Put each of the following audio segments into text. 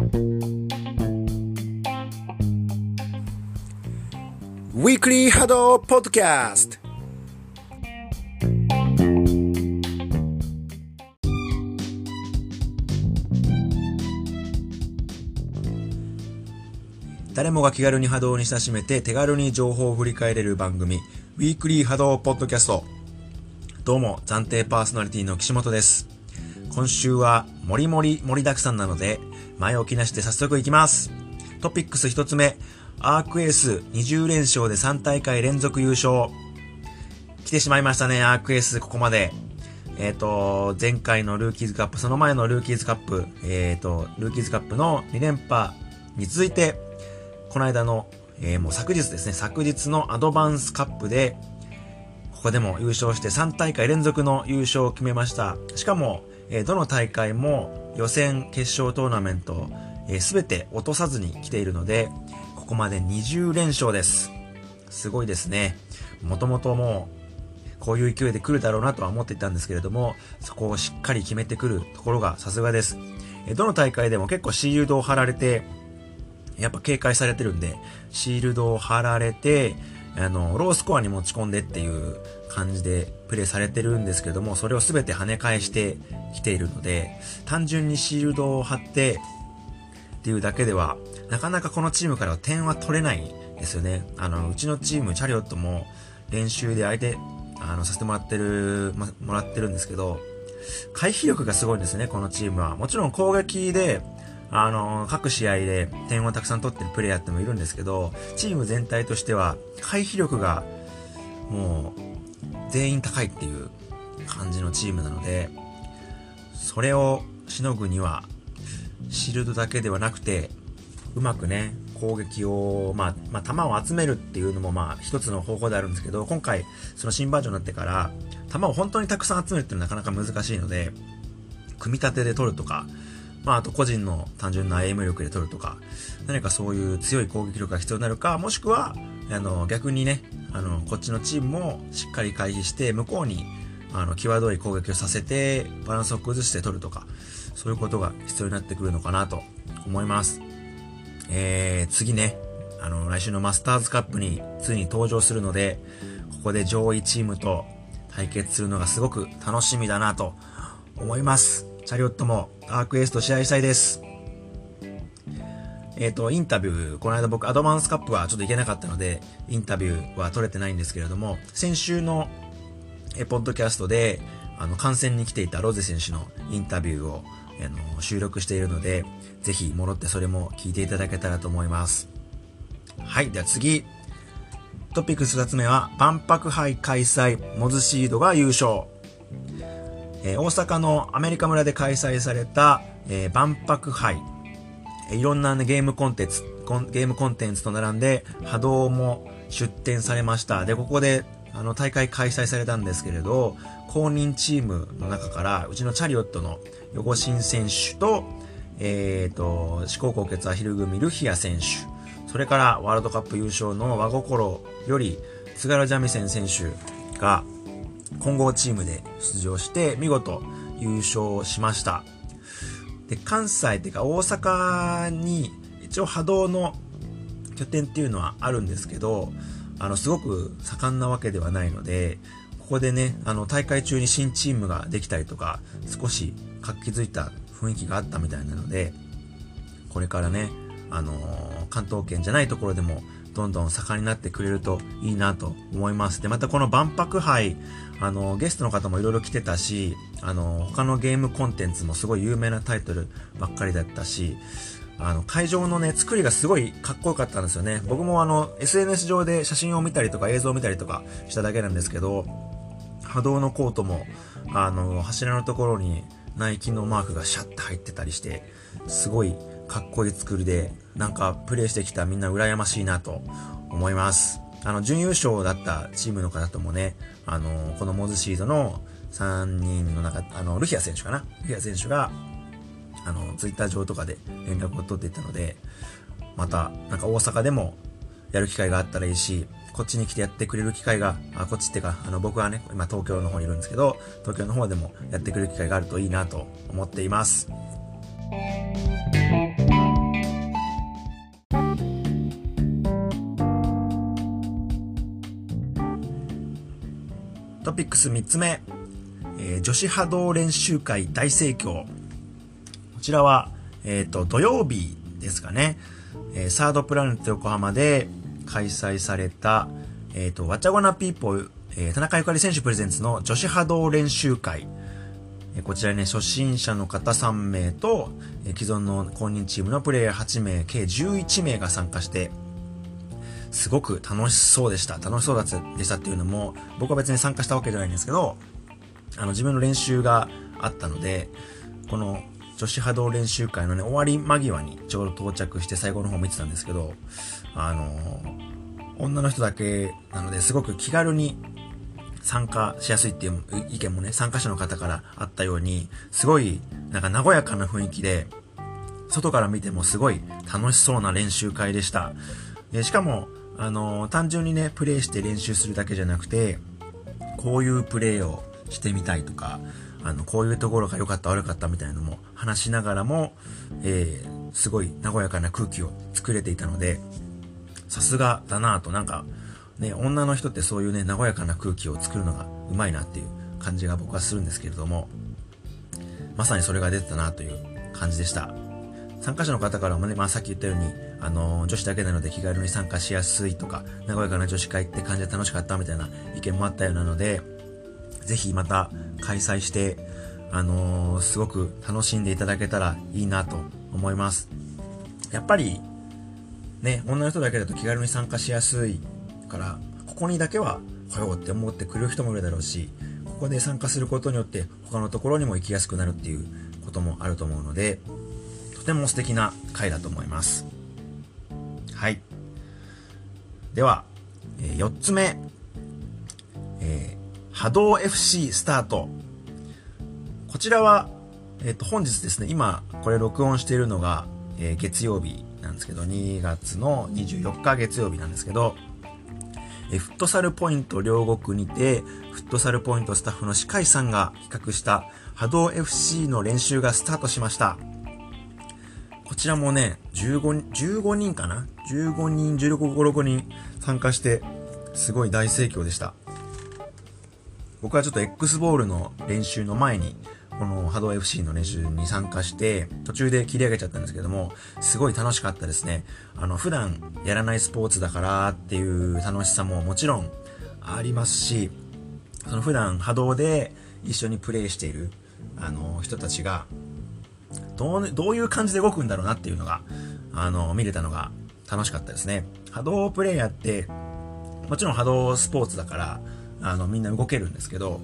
ウィークリーハドポッドキャスト誰もが気軽に波動に親しめて手軽に情報を振り返れる番組、ウィークリー波動ポッドキャスト。どうも、暫定パーソナリティの岸本です。今週は、もりもり盛りだくさんなので、前置きなしで早速いきます。トピックス一つ目、アークエース20連勝で3大会連続優勝。来てしまいましたね、アークエースここまで。えっ、ー、と、前回のルーキーズカップ、その前のルーキーズカップ、えっ、ー、と、ルーキーズカップの2連覇に続いて、この間の、えー、もう昨日ですね、昨日のアドバンスカップで、ここでも優勝して3大会連続の優勝を決めました。しかも、え、どの大会も予選決勝トーナメント、えー、全て落とさずに来ているので、ここまで20連勝です。すごいですね。もともともう、こういう勢いで来るだろうなとは思っていたんですけれども、そこをしっかり決めてくるところがさすがです。えどの大会でも結構シールドを貼られて、やっぱ警戒されてるんで、シールドを貼られて、あの、ロースコアに持ち込んでっていう感じでプレイされてるんですけども、それを全て跳ね返してきているので、単純にシールドを貼ってっていうだけでは、なかなかこのチームからは点は取れないですよね。あの、うちのチーム、チャリオットも練習で相手、あの、させてもらってる、ま、もらってるんですけど、回避力がすごいんですね、このチームは。もちろん攻撃で、あの、各試合で点をたくさん取ってるプレイヤーってもいるんですけど、チーム全体としては回避力がもう全員高いっていう感じのチームなので、それをしのぐには、シールドだけではなくて、うまくね、攻撃を、まあ、まあ、弾を集めるっていうのもまあ、一つの方法であるんですけど、今回、その新バージョンになってから、弾を本当にたくさん集めるっていうのはなかなか難しいので、組み立てで取るとか、まあ、あと個人の単純なエイム力で取るとか、何かそういう強い攻撃力が必要になるか、もしくは、あの、逆にね、あの、こっちのチームもしっかり回避して、向こうに、あの、際どい攻撃をさせて、バランスを崩して取るとか、そういうことが必要になってくるのかなと思います。えー、次ね、あの、来週のマスターズカップについに登場するので、ここで上位チームと対決するのがすごく楽しみだなと思います。チャリオットもアークエースと試合したいです。えっ、ー、と、インタビュー、この間僕アドバンスカップはちょっと行けなかったので、インタビューは取れてないんですけれども、先週のえポッドキャストで、あの、観戦に来ていたロゼ選手のインタビューを、あの、収録しているので、ぜひ戻ってそれも聞いていただけたらと思います。はい、では次。トピックス2つ目は、万博杯開催、モズシードが優勝。えー、大阪のアメリカ村で開催された、えー、万博杯、いろんな、ね、ゲームコンテンツ、ゲームコンテンツと並んで波動も出展されました。で、ここであの大会開催されたんですけれど、公認チームの中から、うちのチャリオットの横新選手と、えっ、ー、と、四国高血アヒル組ルヒア選手、それからワールドカップ優勝の和心より津軽三味線選手が混合チームで出場して見事優勝しました。で、関西っていうか大阪に一応波動の拠点っていうのはあるんですけど、あの、すごく盛んなわけではないので、ここでね、あの、大会中に新チームができたりとか、少し活気づいた雰囲気があったみたいなので、これからね、あの、関東圏じゃないところでもどんどん盛んになってくれるといいなと思います。で、またこの万博杯、あの、ゲストの方もいろいろ来てたし、あの、他のゲームコンテンツもすごい有名なタイトルばっかりだったし、あの、会場のね、作りがすごいかっこよかったんですよね。僕もあの、SNS 上で写真を見たりとか映像を見たりとかしただけなんですけど、波動のコートも、あの、柱のところにナイキのマークがシャッと入ってたりして、すごいかっこいい作りで、なんかプレイしてきたみんな羨ましいなと思います。あの、準優勝だったチームの方ともね、あの、このモズシードの3人の中、あの、ルヒア選手かな？ルヒア選手が、あの、ツイッター上とかで連絡を取っていったので、また、なんか大阪でもやる機会があったらいいし、こっちに来てやってくれる機会が、あ、こっちってか、あの、僕はね、今東京の方にいるんですけど、東京の方でもやってくれる機会があるといいなと思っています。トピックス3つ目、えー、女子波動練習会大盛況。こちらは、えっ、ー、と、土曜日ですかね、えー、サードプラネット横浜で開催された、えっ、ー、と、わちゃごなピーポー、えー、田中ゆかり選手プレゼンツの女子波動練習会。え、こちらね、初心者の方3名と、え、既存の公認チームのプレイヤー8名、計11名が参加して、すごく楽しそうでした。楽しそうだっでしたっていうのも、僕は別に参加したわけじゃないんですけど、あの、自分の練習があったので、この女子波動練習会のね、終わり間際にちょうど到着して最後の方見てたんですけど、あの、女の人だけなのですごく気軽に参加しやすいっていう意見もね、参加者の方からあったように、すごい、なんか和やかな雰囲気で、外から見てもすごい楽しそうな練習会でした。でしかも、あの単純にね、プレイして練習するだけじゃなくて、こういうプレイをしてみたいとか、あの、こういうところが良かった悪かったみたいなのも話しながらも、えー、すごい和やかな空気を作れていたので、さすがだなぁと、なんか、ね、女の人ってそういうね、和やかな空気を作るのがうまいなっていう感じが僕はするんですけれども、まさにそれが出てたなという感じでした。参加者の方からもね、まあさっき言ったように、あの、女子だけなので気軽に参加しやすいとか、和やかな女子会って感じで楽しかったみたいな意見もあったようなので、ぜひまた開催して、あの、すごく楽しんでいただけたらいいなと思います。やっぱり、ね、女の人だけだと気軽に参加しやすいから、ここにだけは来ようって思ってくれる人もいるだろうし、ここで参加することによって他のところにも行きやすくなるっていうこともあると思うので、とても素敵な回だと思います。では、えー、4つ目。えー、波動 FC スタート。こちらは、えっ、ー、と、本日ですね、今、これ録音しているのが、えー、月曜日なんですけど、2月の24日月曜日なんですけど、えー、フットサルポイント両国にて、フットサルポイントスタッフの歯科医さんが企画した波動 FC の練習がスタートしました。こちらもね、15, 15人かな ?15 人、16、5、6人参加して、すごい大盛況でした。僕はちょっと X ボールの練習の前に、この波動 FC の練習に参加して、途中で切り上げちゃったんですけども、すごい楽しかったですね。あの、普段やらないスポーツだからっていう楽しさももちろんありますし、その普段波動で一緒にプレイしている、あの、人たちが、どう、どういう感じで動くんだろうなっていうのが、あの、見れたのが楽しかったですね。波動プレイヤーって、もちろん波動スポーツだから、あの、みんな動けるんですけど、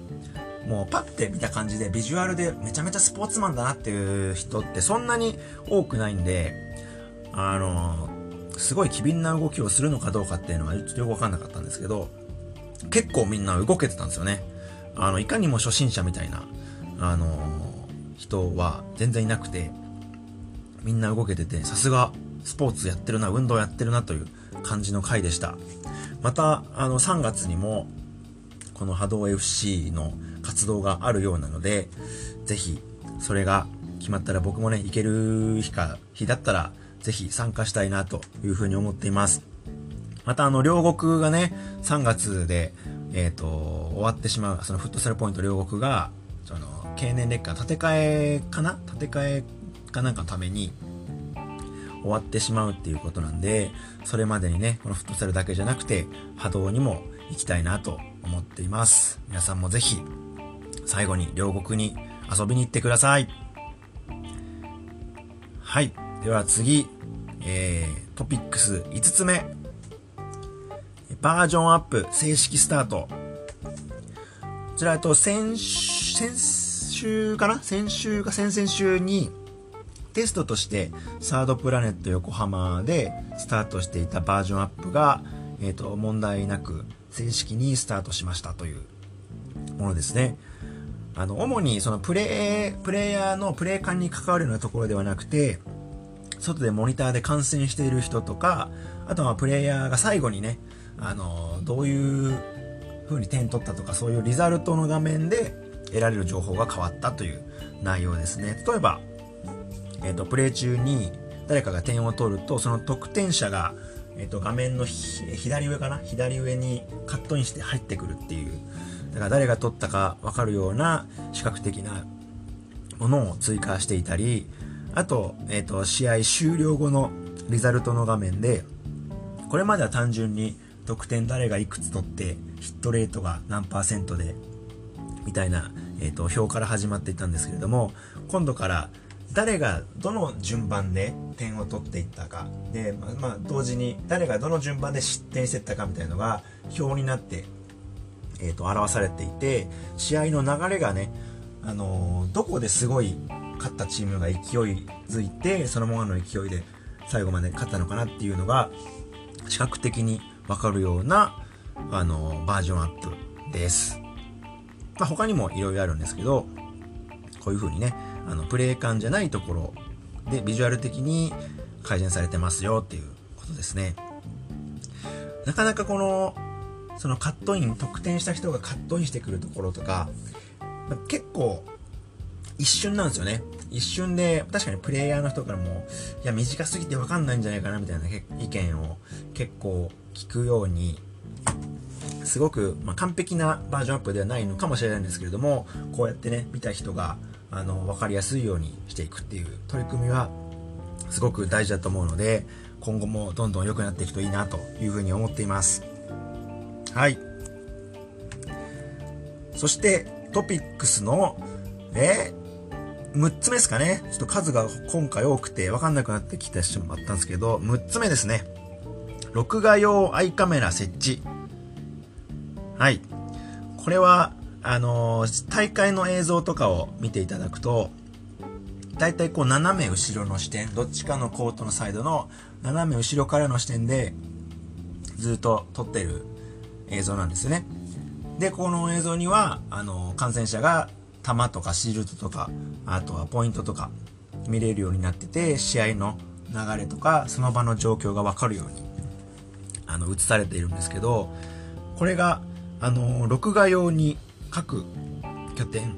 もうパッて見た感じでビジュアルでめちゃめちゃスポーツマンだなっていう人ってそんなに多くないんで、あの、すごい機敏な動きをするのかどうかっていうのはちょっとよくわかんなかったんですけど、結構みんな動けてたんですよね。あの、いかにも初心者みたいな、あの、人は全然いなくて、みんな動けてて、さすがスポーツやってるな、運動やってるなという感じの回でした。また、あの、3月にも、この波動 FC の活動があるようなので、ぜひ、それが決まったら僕もね、行ける日か、日だったら、ぜひ参加したいなというふうに思っています。またあの、両国がね、3月で、えっ、ー、と、終わってしまう、そのフットサルポイント両国が、経年劣化、建て替えかな？建て替えかなんかために終わってしまうっていうことなんで、それまでにね、このフットサルだけじゃなくて、波動にも行きたいなと思っています。皆さんもぜひ、最後に両国に遊びに行ってください。はい。では次、えー、トピックス5つ目。バージョンアップ正式スタート。こちらと先、先週かな？先週か先々週にテストとしてサードプラネット横浜でスタートしていたバージョンアップが、えっ、ー、と、問題なく正式にスタートしましたというものですね。あの、主にそのプレイ、プレイヤーのプレイ感に関わるようなところではなくて、外でモニターで観戦している人とか、あとはプレイヤーが最後にね、あの、どういう風に点取ったとか、そういうリザルトの画面で得られる情報が変わったという内容ですね。例えば、えっ、ー、と、プレイ中に誰かが点を取ると、その得点者が、えっ、ー、と、画面の左上かな？左上にカットインして入ってくるっていう、だから誰が取ったかわかるような視覚的なものを追加していたり、あと、えっ、ー、と、試合終了後のリザルトの画面で、これまでは単純に得点誰がいくつ取って、ヒットレートが何パーセントで、みたいな、え、ー、と、表から始まっていたんですけれども、今度から誰がどの順番で点を取っていったか、で、まあ、まあ、同時に誰がどの順番で失点していったかみたいなのが表になって、え、ー、と、表されていて、試合の流れがね、あのー、どこですごい勝ったチームが勢いづいて、そのままの勢いで最後まで勝ったのかなっていうのが、視覚的にわかるような、あのー、バージョンアップです。まあ、他にも色々あるんですけど、こういう風にね、あの、プレイ感じゃないところでビジュアル的に改善されてますよっていうことですね。なかなかこの、そのカットイン、得点した人がカットインしてくるところとか、結構一瞬なんですよね。一瞬で、確かにプレイヤーの人からも、いや、短すぎてわかんないんじゃないかな、みたいな意見を結構聞くように、すごく、まあ、完璧なバージョンアップではないのかもしれないんですけれども、こうやってね、見た人が、あの、わかりやすいようにしていくっていう取り組みは、すごく大事だと思うので、今後もどんどん良くなっていくといいなというふうに思っています。はい。そして、トピックスの、え6つ目ですかね。ちょっと数が今回多くて分かんなくなってきてしまったんですけど、6つ目ですね。録画用アイカメラ設置。はい。これは、あのー、大会の映像とかを見ていただくと、だいたいこう斜め後ろの視点、どっちかのコートのサイドの斜め後ろからの視点でずっと撮ってる映像なんですね。で、この映像には、あのー、感染者が球とかシールドとか、あとはポイントとか見れるようになってて、試合の流れとか、その場の状況がわかるように、あの、映されているんですけど、これが、あの、録画用に各拠点、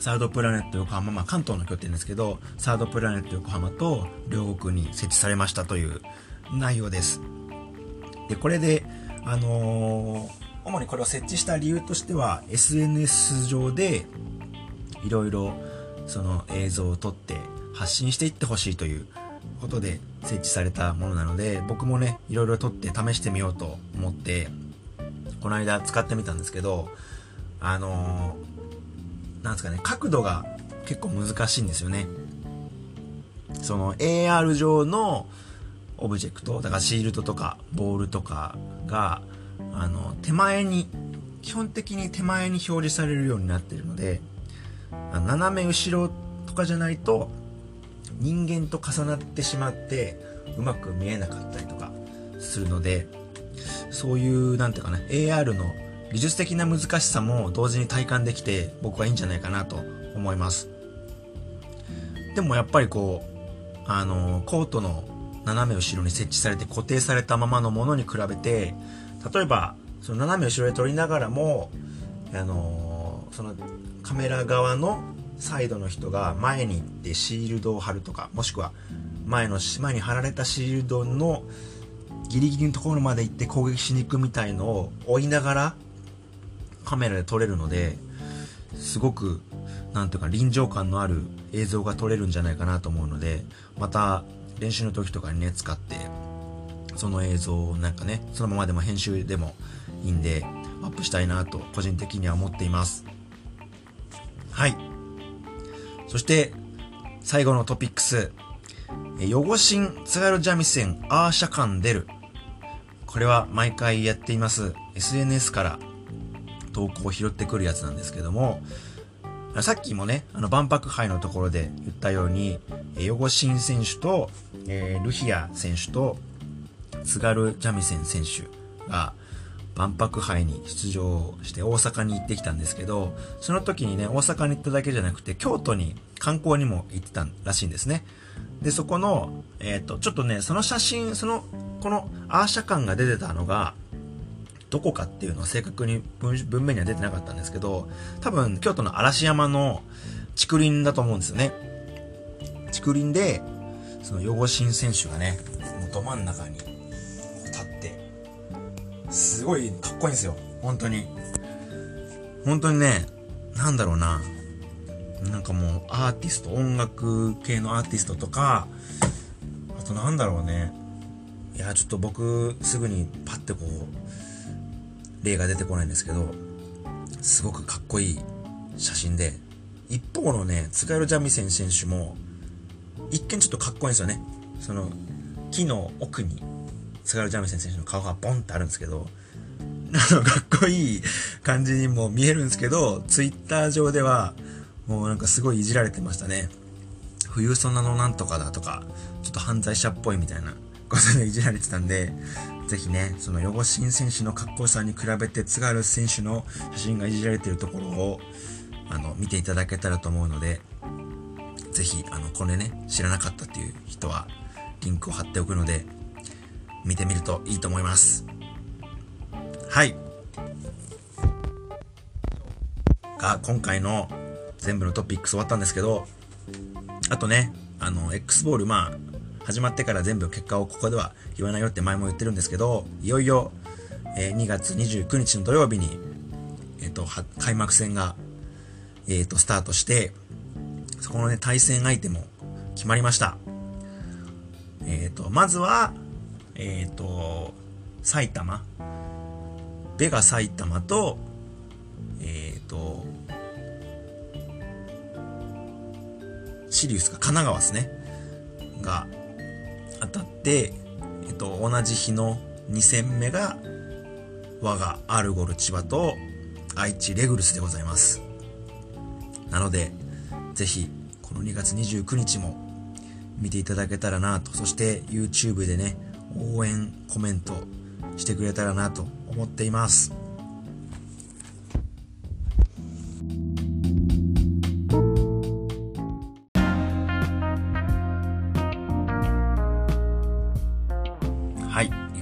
サードプラネット横浜、まあ関東の拠点ですけど、サードプラネット横浜と両国に設置されましたという内容です。で、これで、あのー、主にこれを設置した理由としては、SNS 上で、いろいろその映像を撮って発信していってほしいということで設置されたものなので僕もねいろいろ撮って試してみようと思ってこの間使ってみたんですけどあのー、なんですかね角度が結構難しいんですよね。その AR 上のオブジェクトだからシールドとかボールとかがあの手前に基本的に手前に表示されるようになってるので斜め後ろとかじゃないと人間と重なってしまってうまく見えなかったりとかするのでそういうなんていうかな AR の技術的な難しさも同時に体感できて僕はいいんじゃないかなと思います。でもやっぱりこうあのコートの斜め後ろに設置されて固定されたままのものに比べて例えばその斜め後ろで撮りながらもあのそのカメラ側のサイドの人が前に行ってシールドを貼るとかもしくは前の前に貼られたシールドのギリギリのところまで行って攻撃しに行くみたいのを追いながらカメラで撮れるのですごくなんていうか臨場感のある映像が撮れるんじゃないかなと思うのでまた練習の時とかにね使ってその映像をなんかねそのままでも編集でもいいんでアップしたいなと個人的には思っていますはい。そして、最後のトピックス。ヨゴシン津軽三味線アーシャカン出る。これは毎回やっています。SNS から投稿を拾ってくるやつなんですけども、さっきもね、あの、万博杯のところで言ったように、ヨゴシン選手と、えー、ルヒア選手と、津軽三味線選手が、万博杯に出場して大阪に行ってきたんですけど、その時にね、大阪に行っただけじゃなくて、京都に観光にも行ってたらしいんですね。で、そこの、えっ、ー、と、ちょっとね、その写真、その、このアーシャ感が出てたのが、どこかっていうのは正確に文面には出てなかったんですけど、多分、京都の嵐山の竹林だと思うんですよね。竹林で、その、ヨゴシン選手がね、もうど真ん中に立ってすごいかっこいいんですよ。本当に。本当にね、なんだろうな。なんかもうアーティスト、音楽系のアーティストとか、あとなんだろうね。いや、ちょっと僕、すぐにパッてこう、例が出てこないんですけど、すごくかっこいい写真で、一方のね、津軽三味線選手も、一見ちょっとかっこいいんですよね。その、木の奥に、津軽三味線選手の顔がボンってあるんですけど、あの、かっこいい感じにも見えるんですけど、ツイッター上では、もうなんかすごいいじられてましたね。冬ソナのなんとかだとか、ちょっと犯罪者っぽいみたいなことでいじられてたんで、ぜひね、そのヨシン選手のかっこよさに比べて津軽選手の写真がいじられてるところを、あの、見ていただけたらと思うので、ぜひ、あの、これね、知らなかったっていう人は、リンクを貼っておくので、見てみるといいと思います。はい。が、今回の全部のトピックス終わったんですけど、あとね、あの、X ボール、まあ、始まってから全部結果をここでは言わないよって前も言ってるんですけど、いよいよ、えー、2月29日の土曜日に、えっ、ー、と、開幕戦が、えっ、ー、と、スタートして、そこのね、対戦相手も決まりました。えっ、と、まずは、えっ、と、埼玉、ベガ埼玉と、えっ、ー、と、シリウスか、神奈川ですね。が当たって、えっ、と、同じ日の2戦目が、我がアルゴル千葉と愛知レグルスでございます。なので、ぜひ、この2月29日も見ていただけたらなと、そして YouTube でね、応援コメントしてくれたらなと思っています。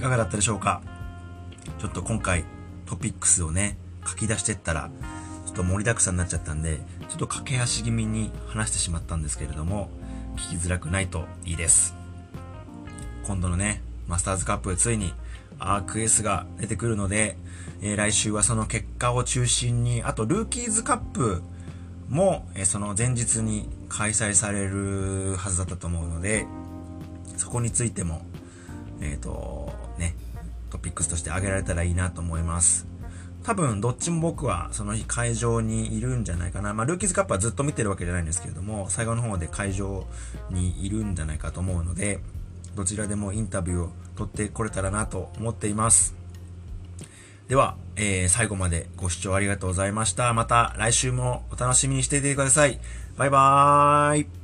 い、かがだったでしょうか？ちょっと今回トピックスをね、書き出してったら、ちょっと盛りだくさんになっちゃったんで、ちょっと駆け足気味に話してしまったんですけれども、聞きづらくないといいです。今度のね、マスターズカップついにアークエスが出てくるので、えー、来週はその結果を中心に、あとルーキーズカップも、えー、その前日に開催されるはずだったと思うので、そこについても、えっ、ー、と、ね、トピックスとして挙げられたらいいなと思います。多分、どっちも僕はその日会場にいるんじゃないかな。まあ、ルーキーズカップはずっと見てるわけじゃないんですけれども、最後の方で会場にいるんじゃないかと思うので、どちらでもインタビューを取ってこれたらなと思っています。では、えー、最後までご視聴ありがとうございました。また来週もお楽しみにしていてください。バイバーイ。